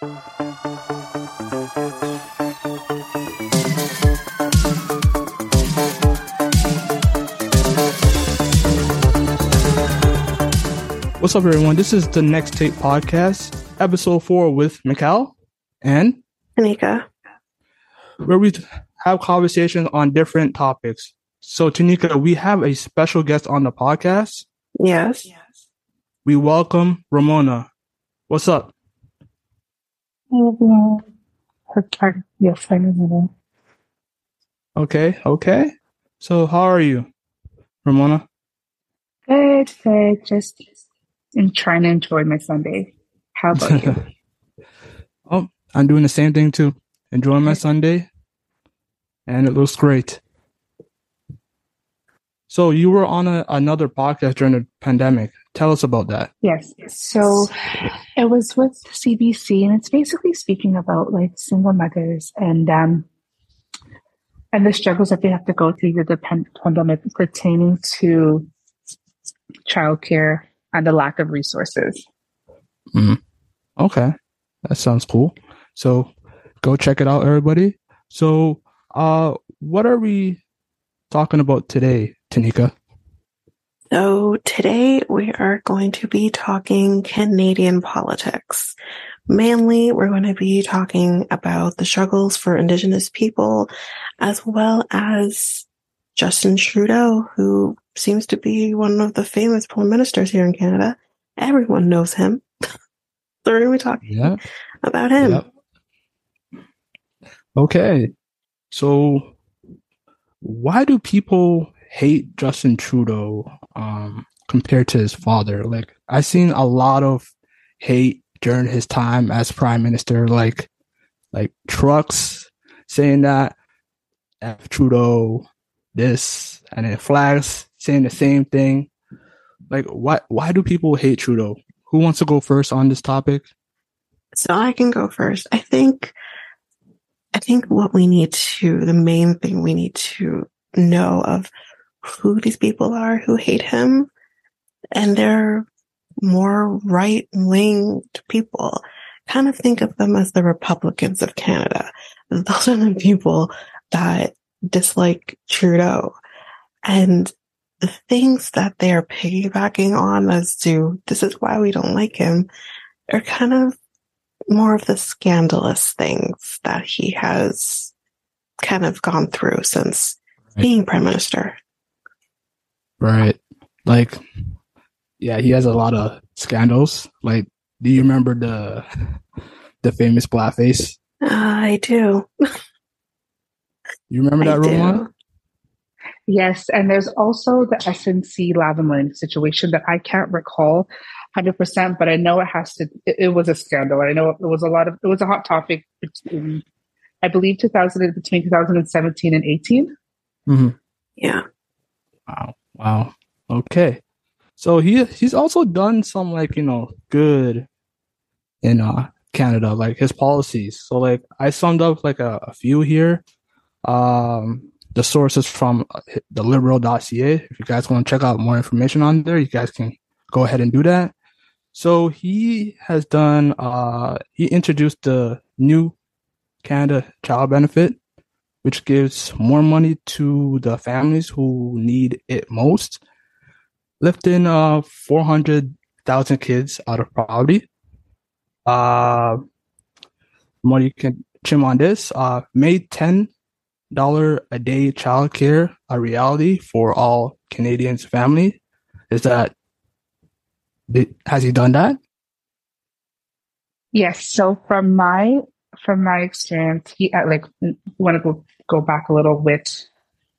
What's up, everyone? This is the Next Take Podcast, episode four with Mikel and Tanyka, where we have conversations on different topics. So, Tanyka, we have a special guest on the podcast. Yes. We welcome Ramona. What's up? Yes, I know. Okay, okay. So, how are you, Ramona? Good, good. Just I'm trying to enjoy my Sunday. How about you? oh, I'm doing the same thing too. Enjoying my Sunday, and it looks great. So you were on a, another podcast during the pandemic. Tell us about that. Yes. So it was with CBC, and it's basically speaking about like single mothers and um and the struggles that they have to go through with the pan- pandemic pertaining to childcare and the lack of resources. Mm-hmm. Okay, that sounds cool. So go check it out, everybody. So, uh, what are we talking about today, Tanyka? So today we are going to be talking Canadian politics. Mainly, we're going to be talking about the struggles for Indigenous people, as well as Justin Trudeau, who seems to be one of the famous prime ministers here in Canada. Everyone knows him. so we're going to be talking Yeah. about him. Yep. Okay. So why do people hate Justin Trudeau um compared to his father? Like I've seen a lot of hate during his time as prime minister, like like trucks saying that F Trudeau this and then flags saying the same thing. Like why why do people hate Trudeau? Who wants to go first on this topic? So I can go first. I think, I think what we need to, the main thing we need to know of who these people are who hate him, and they're more right winged people. Kind of think of them as the Republicans of Canada. Those are the people that dislike Trudeau. And the things that they're piggybacking on as to this is why we don't like him are kind of more of the scandalous things that he has kind of gone through since Right. being prime minister. Right. Like, yeah, he has a lot of scandals. Like, do you remember the the famous blackface? Uh, I do. You remember that. Roman? Yes, and there's also the SNC Lavalin situation that I can't recall 100%, but I know it has to, it, it was a scandal. I know it was a lot of, it was a hot topic between, I believe 2000, between 2017 and 18. Mm-hmm. Yeah. Wow. Wow. Okay. So he he's also done some like you know good in uh Canada, like his policies. So like I summed up like a, a few here. Um, the sources from uh, the liberal.ca. If you guys want to check out more information on there, you guys can go ahead and do that. So he has done. Uh, he introduced the new Canada Child Benefit, which gives more money to the families who need it most, lifting uh 400,000 kids out of poverty. Uh, more you can chim on this. Uh, made ten dollar a day childcare a reality for all Canadians family. Is that has he done that? Yes. So from my, from my experience, he, uh, like, want to go, go back a little with,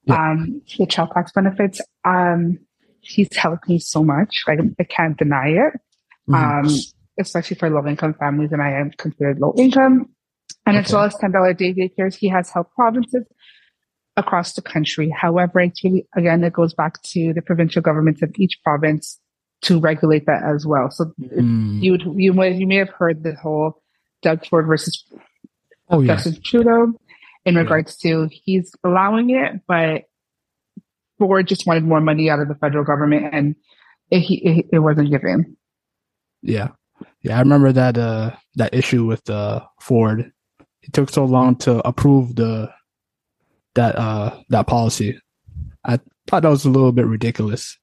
Yeah. um, the child tax benefits. Um, he's helped me so much. Like, I can't deny it. Mhm. um, especially for low income families, and I am considered low income. And as well as ten dollar day daycares, he has helped provinces across the country. However, it's really again it goes back to the provincial governments of each province to regulate that as well. So Mm. you you may you may have heard the whole Doug Ford versus oh yeah. Justin Trudeau in regards to he's allowing it, but Ford just wanted more money out of the federal government, and it, he, it, it wasn't given. Yeah. Yeah, I remember that uh that issue with uh Ford. It took so long to approve the that uh that policy. I thought that was a little bit ridiculous.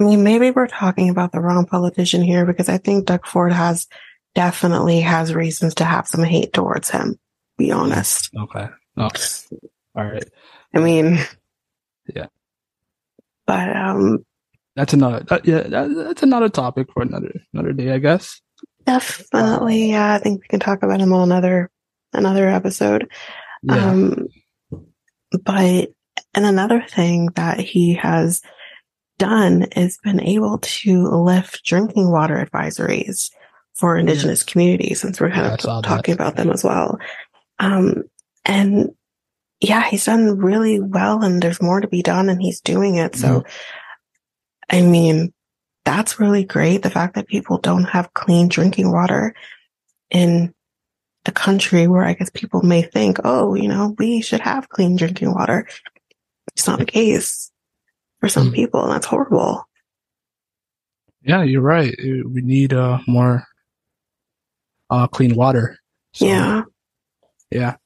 I mean, maybe we're talking about the wrong politician here because I think Doug Ford has definitely has reasons to have some hate towards him. Be honest. Okay. Okay. All right. I mean, Yeah. But um, That's another that, yeah, that, that's another topic for another another day, I guess. definitely, yeah, I think we can talk about him on another another episode. Yeah. Um, but and another thing that he has done is been able to lift drinking water advisories for indigenous communities since we're kind Yeah, of saw that. talking about them as well. Um, and yeah, he's done really well and there's more to be done and he's doing it. So, I mean, that's really great. The fact that people don't have clean drinking water in a country where I guess people may think, oh, you know, we should have clean drinking water. It's not the case for some Mm. people, and that's horrible. yeah, you're right. We need uh more uh clean water. So, yeah. Yeah.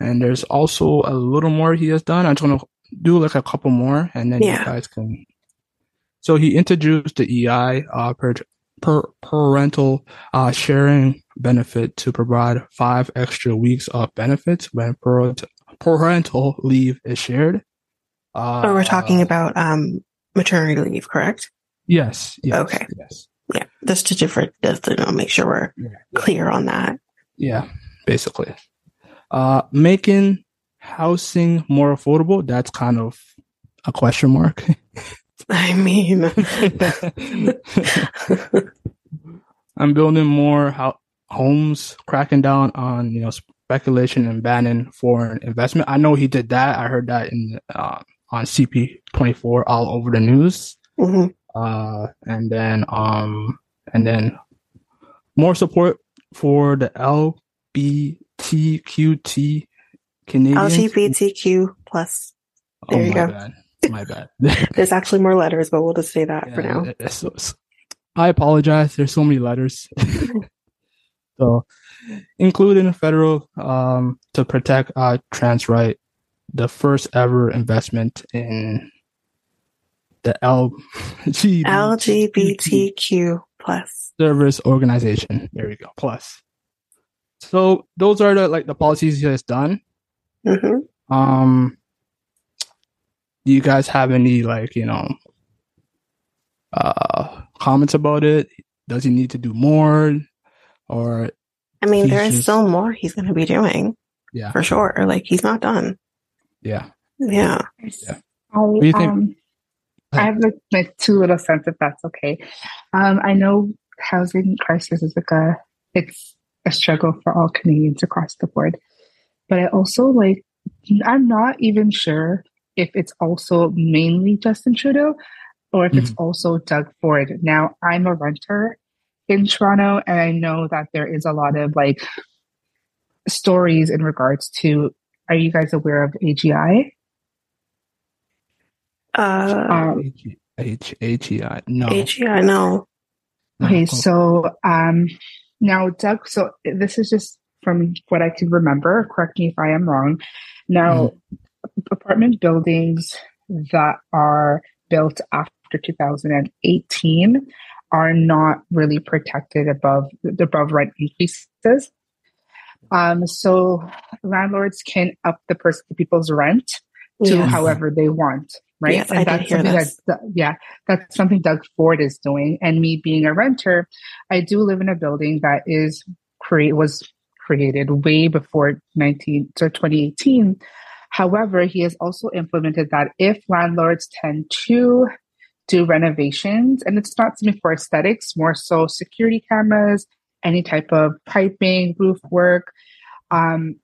And there's also a little more he has done. I'm just gonna do like a couple more and then Yeah. you guys can so he introduced the EI uh per, per parental uh sharing benefit to provide five extra weeks of benefits when parent, parental leave is shared. Uh, we're talking about um maternity leave, correct? yes, yes, Okay. yes. Yeah. Just to different just to you know, make sure we're Yeah. clear on that. Yeah, basically. Uh, making housing more affordable, that's kind of a question mark. I mean I'm building more ho- homes, cracking down on, you know, speculation and banning foreign investment. I know he did that. I heard that in, uh, on CP24 all over the news. mhm. Uh, and then, um, and then more support for the LBTQT Canadians. LGBTQ plus. Oh, There you my go. Bad. My bad. There's actually more letters, but we'll just say that for now. it's it's- I apologize. There's so many letters. so, including federal um, to protect uh, trans right, the first ever investment in the LGBT LGBTQ plus. service organization. There we go. Plus. So those are the like the policies he has done. hmm Um, do you guys have any like you know uh comments about it? Does he need to do more, or I mean, He's there is just- still more he's going to be doing yeah, for sure. Like he's not done. yeah, Yeah. Yeah. I, do you think? um, I have like, like two little cents if that's okay. Um, I know housing crisis is like a it's a struggle for all Canadians across the board, but I also like I'm not even sure if it's also mainly Justin Trudeau or if it's also Doug Ford. Now I'm a renter in Toronto, and I know that there is a lot of like stories in regards to. Are you guys aware of AGI? Uh, Um, H H H E I no. AGI, no. no. Okay, so um, now Doug, so this is just from what I can remember. Correct me if I am wrong. Now, apartment buildings that are built after 2018 are not really protected above the above rent increases. Um, so landlords can up the person the people's rent to Yes. however they want, right? Yes, I did hear something this. that yeah, that's something Doug Ford is doing. And me being a renter, I do live in a building that is create was created way before 19 so 2018. However, he has also implemented that if landlords tend to do renovations, and it's not something for aesthetics, more so security cameras, any type of piping, roof work, um,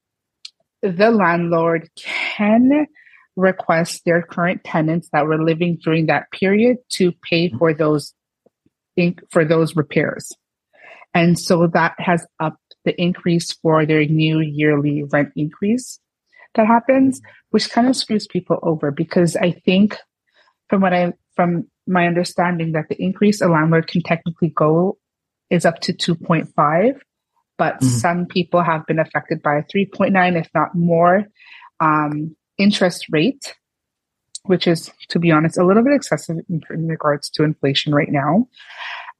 the landlord can request their current tenants that were living during that period to pay for those for those repairs. And so that has upped the increase for their new yearly rent increase that happens, which kind of screws people over because I think from what I from my understanding that the increase a landlord can technically go is up to 2.5, but Mhm. some people have been affected by 3.9, if not more, um, interest rate, which is, to be honest, a little bit excessive in, in regards to inflation right now.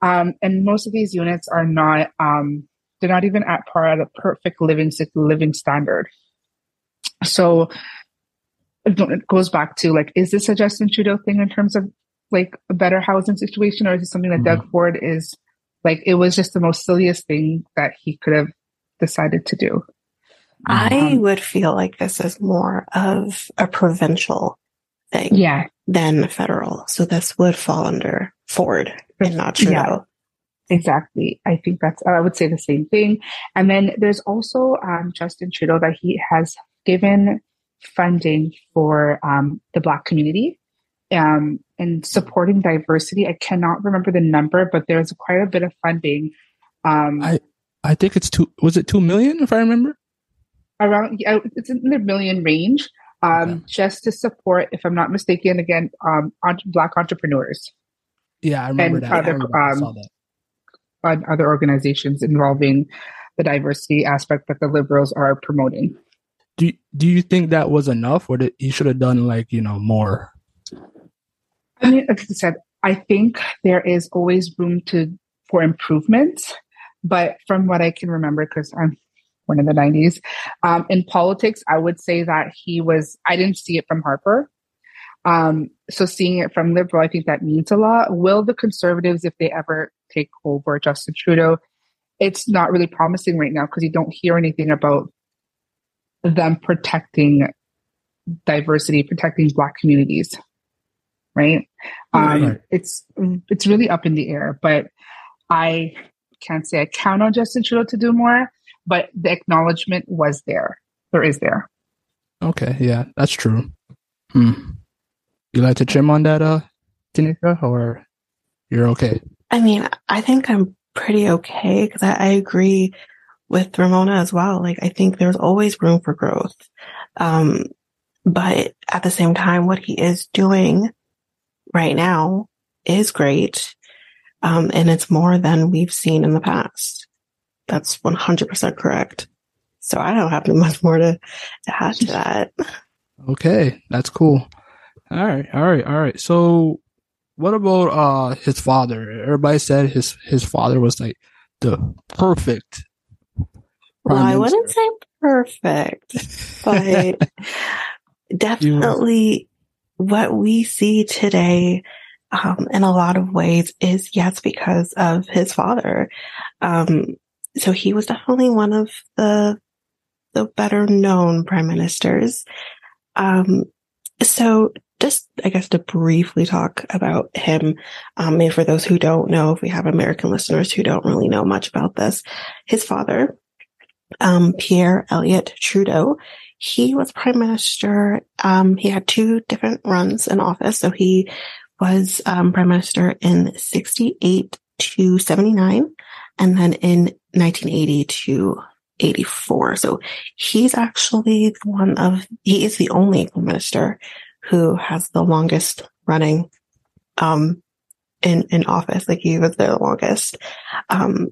Um, and most of these units are not, um, they're not even at par at a perfect living living standard. So it goes back to like, is this a Justin Trudeau thing in terms of like a better housing situation, or is it something that Doug Ford is like? It was just the most silliest thing that he could have decided to do. I Um, would feel like this is more of a provincial thing Yeah, than federal. So this would fall under Ford and not Trudeau. Yeah. Exactly. I think that's, I would say the same thing. And then there's also um, Justin Trudeau that he has given funding for um, the Black community um, and supporting diversity. I cannot remember the number, but there's quite a bit of funding um, I- I think it's two. Was it two million if I remember? Around, yeah, it's in the million range. Um, Okay. just to support, if I'm not mistaken, again, um, entre- black entrepreneurs Yeah, I remember And that. I, other, I um, saw that. on other organizations involving the diversity aspect that the liberals are promoting. Do Do you think that was enough, or that he should have done like you know more? I mean, like I said, I think there is always room to for improvement, but from what I can remember, because I'm one of the '90s um, in politics, I would say that he was. I didn't see it from Harper, um, so seeing it from Liberal, I think that means a lot. Will the Conservatives, if they ever take over Justin Trudeau, it's not really promising right now because you don't hear anything about them protecting diversity, protecting Black communities, right? Um, Right. It's it's really up in the air, but I can't say I count on Justin Trudeau to do more. But the acknowledgement was there. or is there. Okay, yeah, that's true. Hmm. You like to trim on that, uh, Tanyka, or you're okay? I mean, I think I'm pretty okay because I, I agree with Ramona as well. Like, I think there's always room for growth. Um, but at the same time, what he is doing right now is great. Um, and it's more than we've seen in the past. That's 100% correct. So I don't have much more to, to add to that. Okay, that's cool. All right, all right, all right. So, what about uh his father? Everybody said his his father was like the perfect. Well, I wouldn't say perfect, but definitely what we see today um, in a lot of ways is yes because of his father. Um, so he was definitely one of the the better known prime ministers. Um, so just I guess to briefly talk about him, um, and for those who don't know, if we have American listeners who don't really know much about this, his father, um, Pierre Elliott Trudeau, he was prime minister. Um, he had two different runs in office. So he was um, prime minister in 68 to 79 and then in 1980 to 84. So he's actually one of, he is the only minister who has the longest running, um, in, in office. Like he was there the longest. Um,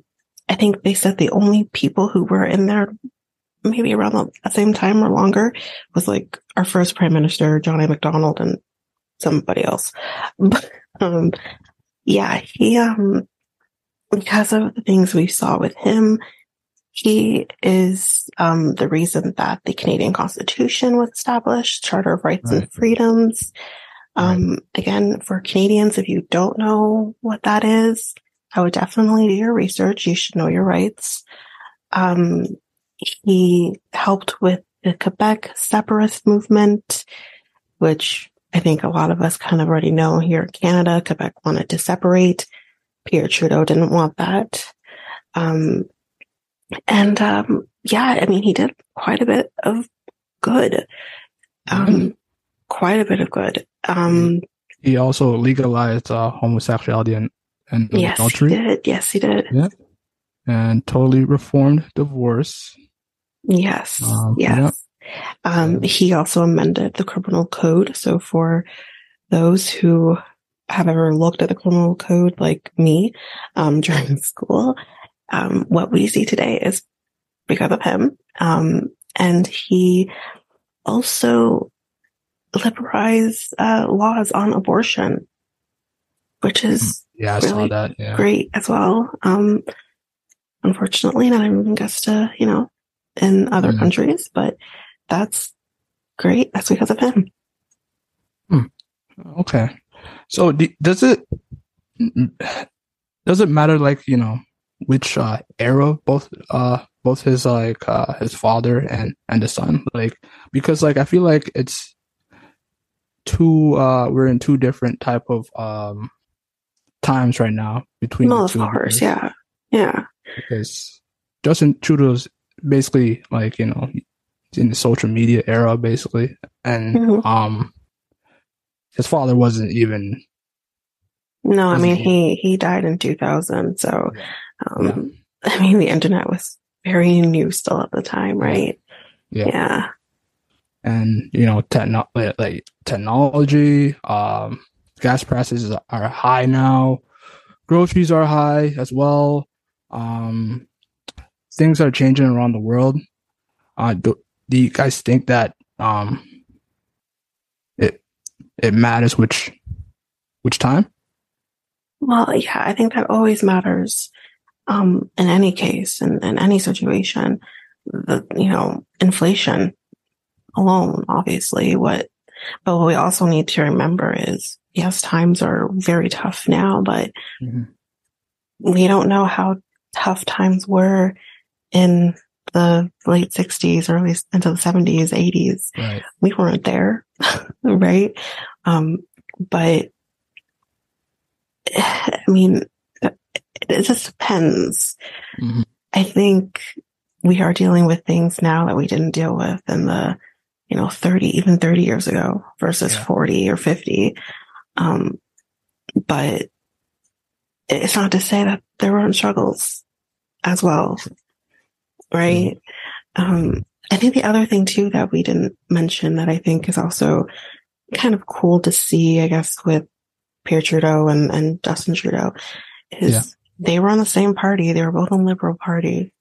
I think they said the only people who were in there maybe around the same time or longer was like our first prime minister, John A. Macdonald and somebody else. But, um, yeah, he, um, because of the things we saw with him, he is, um, the reason that the Canadian Constitution was established, Charter of Rights and Freedoms. Um, again, for Canadians, if you don't know what that is, I would definitely do your research. You should know your rights. Um, he helped with the Quebec separatist movement, which I think a lot of us kind of already know here in Canada. Quebec wanted to separate. Pierre Trudeau didn't want that. Um, and, um, yeah, I mean, he did quite a bit of good. Um, quite a bit of good. Um, He also legalized uh, homosexuality and, and yes, he did. Yes, he did. Yeah. and totally reformed divorce. Yes. Um, yes. Um, he also amended the criminal code. So for those who have ever looked at the criminal code like me um, during school, um, what we see today is because of him. Um, and he also liberalized uh, laws on abortion, which is Yeah, I Really saw that. Yeah. great as well. Um, unfortunately, not everyone gets to, you know, in other Mhm. countries, but that's great. That's because of him. Okay. So d- does it does it matter like, you know, which uh era both uh both his like uh his father and and the son like because like I feel like it's two uh we're in two different type of um times right now between Well, the of two course. because- Yeah. Yeah. because Justin Trudeau's basically like you know in the social media era basically and Mhm. um his father wasn't even No, I mean, he, he died in 2000. So, Yeah. um, I mean, the internet was very new still at the time, right? Yeah. Yeah. and you know techno- like, technology um gas prices are high now groceries are high as well um things are changing around the world uh do, do you guys think that um it matters which which time Well, yeah, I think that always matters. Um, in any case, in, in any situation, the, you know, inflation alone, obviously, what, but what we also need to remember is, yes, times are very tough now, but we don't know how tough times were in the late 60s or at least into the 70s, 80s. right We weren't there, right? Um, but I mean, it, it just depends. Mhm. I think we are dealing with things now that we didn't deal with in the, you know, 30, even 30 years ago versus Yeah. 40 or 50. Um, but it's not to say that there weren't struggles as well. Right. Um, I think the other thing too that we didn't mention that I think is also kind of cool to see, I guess, with Pierre Trudeau and, and Justin Trudeau is Yeah. they were on the same party. They were both on Liberal Party.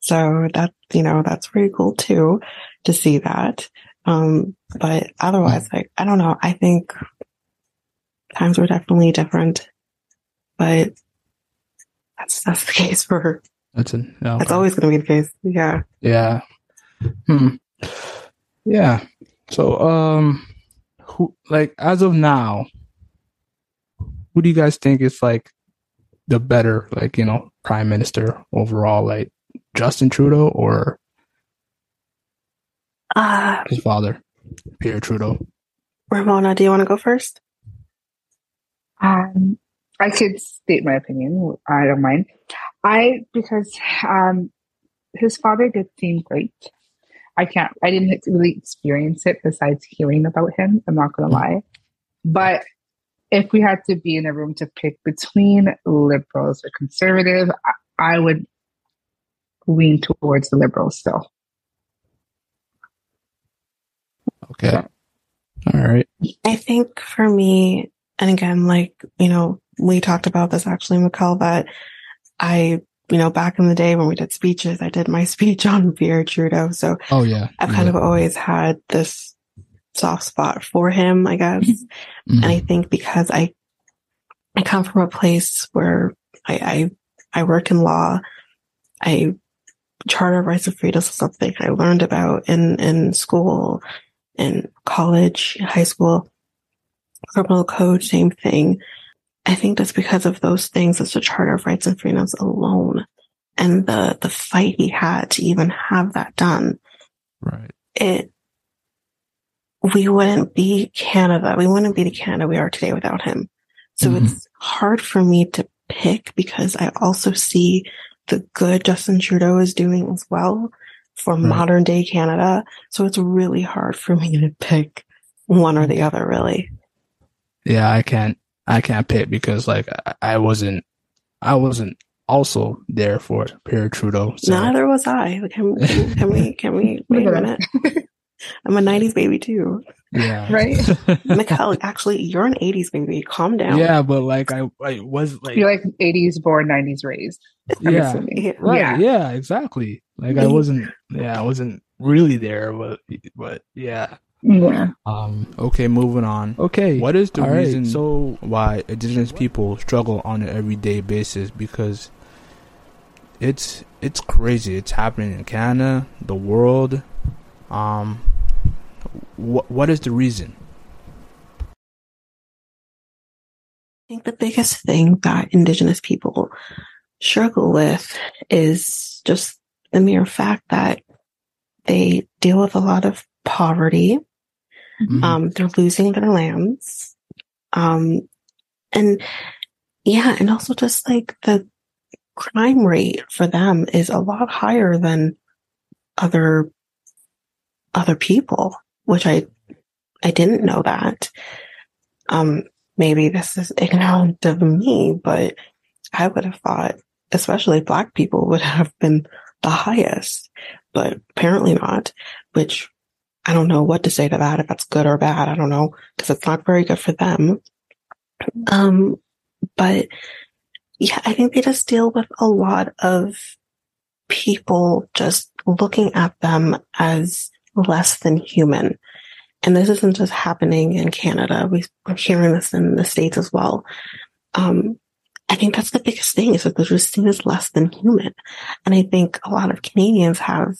So that, you know, that's pretty cool too to see that. Um, but otherwise, like, I don't know. I think times were definitely different, but that's, that's the case for, that's it yeah, that's always going to be the case. Yeah. Yeah. Hmm. Yeah. So, um, who like as of now, who do you guys think is like the better, like you know, prime minister overall, like Justin Trudeau or Uh, his father, Pierre Trudeau? Ramona, do you want to go first? Um, I could state my opinion. I don't mind. I because um, his father did seem great. I can't. I didn't really experience it besides hearing about him. I'm not gonna mm. lie. But if we had to be in a room to pick between liberals or conservative, I, I would lean towards the liberals still. Okay. All right. I think for me, and again, like, you know, we talked about this actually, Mikel, that I, you know, back in the day when we did speeches, I did my speech on Pierre Trudeau. So Oh yeah. I've kind of always had this soft spot for him, I guess. And I Mhm. think because I, I come from a place where I, I, I work in law, I, Charter of Rights and Freedoms is something I learned about in, in school, in college, high school, criminal code, same thing. I think that's because of those things. It's the Charter of Rights and Freedoms alone and the, the fight he had to even have that done right. it we wouldn't be Canada. We wouldn't be the Canada we are today without him. So Mhm. it's hard for me to pick because I also see the good Justin Trudeau is doing as well for Right. modern day Canada. So it's really hard for me to pick one or the other, really. Yeah, I can't. I can't pick because like I, I wasn't. I wasn't also there for Pierre Trudeau. So. Neither was I. Like, Can, can, can we, can we, wait a minute. I'm a 90s baby too. Yeah. right? Mikhail, actually, you're an 80s baby. Calm down. Yeah, but like I, I was like, You're like 80s born, 90s raised. Yeah. Yeah. right, Yeah. yeah. exactly. Like I wasn't, yeah, I wasn't really there, but but yeah. Yeah. Um. Okay, moving on. Okay, what is the All right, reason so why indigenous people struggle on an everyday basis? Because it's it's crazy. It's happening in Canada, the world. Um. What what is the reason? I think the biggest thing that Indigenous people struggle with is just the mere fact that they deal with a lot of poverty. Mhm. Um, they're losing their lands. Um, and yeah, and also just like the crime rate for them is a lot higher than other other people, which I I didn't know that. Um, maybe this is ignorant of me, but I would have thought, especially black people would have been the highest, but apparently not, which I don't know what to say to that, if that's good or bad. I don't know, because it's not very good for them. Um, but yeah, I think they just deal with a lot of people just looking at them as less than human. And this isn't just happening in Canada. We, we're hearing this in the States as well. Um, I think that's the biggest thing is that they're just seen as less than human. And I think a lot of Canadians have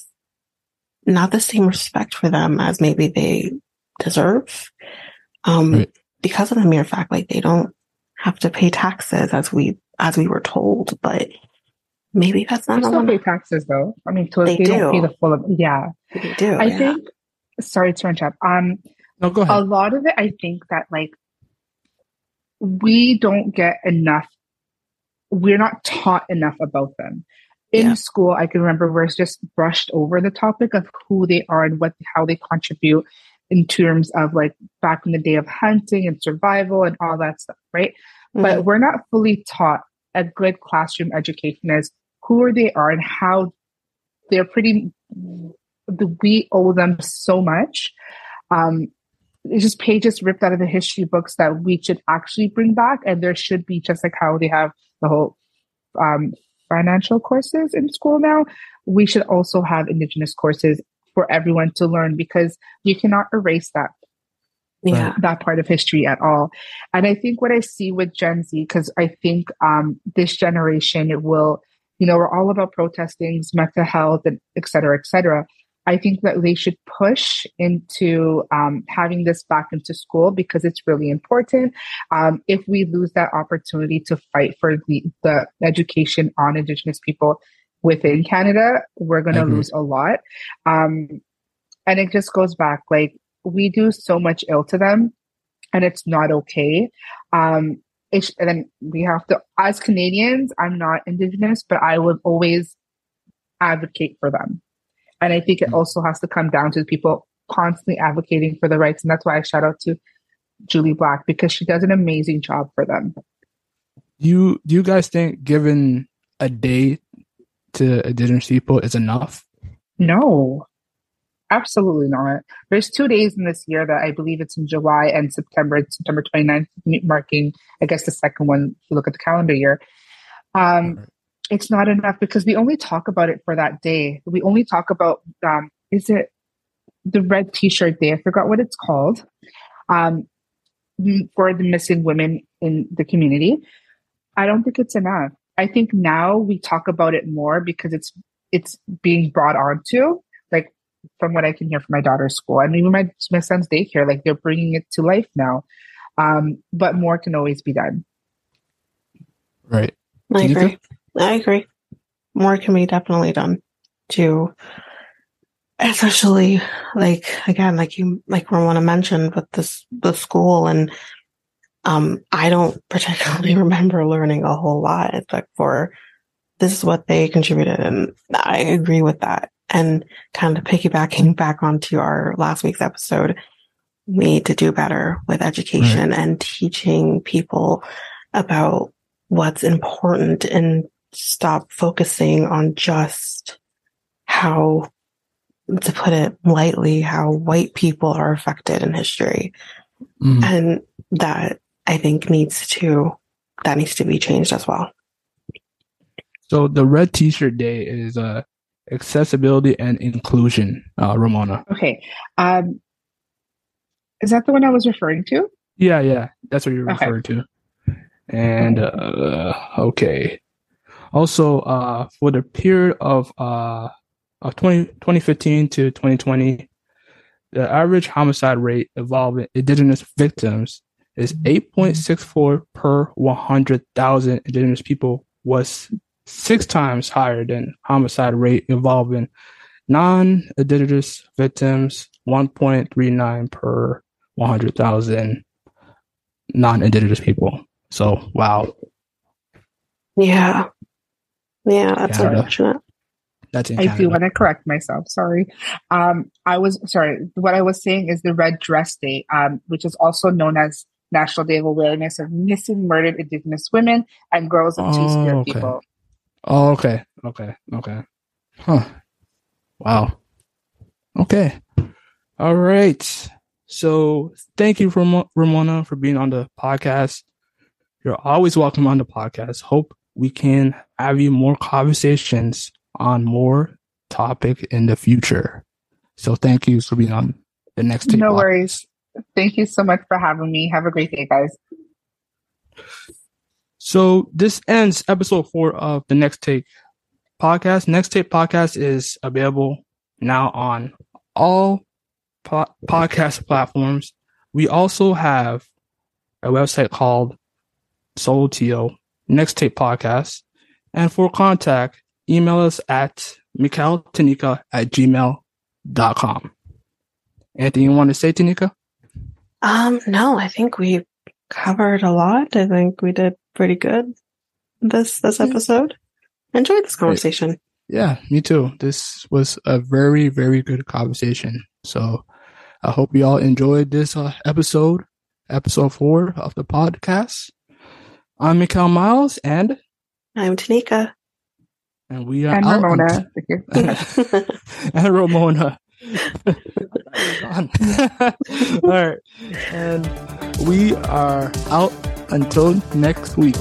not the same respect for them as maybe they deserve. Um, Right. because of the mere fact, like they don't have to pay taxes as we, as we were told, but maybe that's They not still all pay taxes though. I mean, to, They they, don't pay the full of, yeah. they do. I yeah. think, sorry to interrupt. Um, No, go ahead. a lot of it, I think that like we don't get enough. We're not taught enough about them. In Yeah. school, I can remember where it's just brushed over the topic of who they are and what how they contribute in terms of like back in the day of hunting and survival and all that stuff, right? Mhm. But we're not fully taught a good classroom education is who they are and how they're pretty. We owe them so much. Um, it's just pages ripped out of the history books that we should actually bring back, and there should be just like how they have the whole um, financial courses in school now. We should also have Indigenous courses for everyone to learn because you cannot erase that yeah. that part of history at all. And I think what I see with Gen Z, because I think um, this generation it will, you know, we're all about protesting, mental health, and et cetera, et cetera. I think that they should push into um, having this back into school because it's really important. Um, if we lose that opportunity to fight for the, the education on Indigenous people within Canada, we're going to agree. lose a lot. Um, and it just goes back like we do so much ill to them and it's not okay. Um, and then we have to, as Canadians, I'm not Indigenous, but I would always advocate for them. And I think it Mm. also has to come down to the people constantly advocating for the rights. And that's why I shout out to Julie Black because she does an amazing job for them. you do you guys think given a day to indigenous people is enough? No, absolutely not. There's two days in this year that I believe it's in July and September. It's September 29th, marking, I guess, the second one if you look at the calendar year. Um. It's not enough because we only talk about it for that day. We only talk about, um, is it the red t shirt day? I forgot what it's called. Um, for the missing women in the community. I don't think it's enough. I think now we talk about it more because it's it's being brought onto like from what I can hear from my daughter's school and even my my son's daycare, like they're bringing it to life now. Um, but more can always be done. Right. I Do you agree. think- I agree. More can be definitely done to, especially like again, like you, like Ramona mentioned with this, the school and, um, I don't particularly remember learning a whole lot it's like for this is what they contributed. And I agree with that. And kind of piggybacking back onto our last week's episode, we need to do better with education and teaching people about what's important and stop focusing on just how to put it lightly, how white people are affected in history. Mhm. And that I think needs to, that needs to be changed as well. So the red T-shirt day is uh accessibility and inclusion. Uh, Ramona. Okay. Um, is that the one I was referring to? Yeah, yeah, that's what you're Okay. referring to. And uh, okay. Also, uh, for the period of uh of 20, 2015 to 2020, the average homicide rate involving indigenous victims is 8.64 per 100,000 indigenous people was six times higher than homicide rate involving non-indigenous victims 1.39 per 100,000 non-indigenous people. So, wow, Yeah. Yeah, that's Canada. unfortunate. that's in I do want to correct myself. Sorry. Um, I was sorry. What I was saying is the Red Dress Day, um, which is also known as National Day of Awareness of Missing Murdered Indigenous Women and Girls and Two Oh, Spirit okay. People. Oh, okay, okay, okay. Huh. Wow. Okay. All right. So, thank you, Ram- Ramona, for being on the podcast. You're always welcome on the podcast. Hope we can have you more conversations on more topic in the future. So, thank you for being on the next. Take No worries. Thank you so much for having me. Have a great day, guys. So this ends episode four of the Next Take podcast. Next Take podcast is available now on all po- podcast platforms. We also have a website called Solotio Next Take Podcast. And for contact, email us at mikaeltanika at gmail.com. Anything you want to say, Tanyka? Um, no, I think we covered a lot. I think we did pretty good this this episode. Enjoyed this conversation. Yeah, me too. This was a very, very good conversation. So I hope you all enjoyed this uh, episode, episode four of the podcast. I'm Mikel Miles, and I'm Tanyka. and we are And Ramona. and Ramona. all right, and we are out until next week.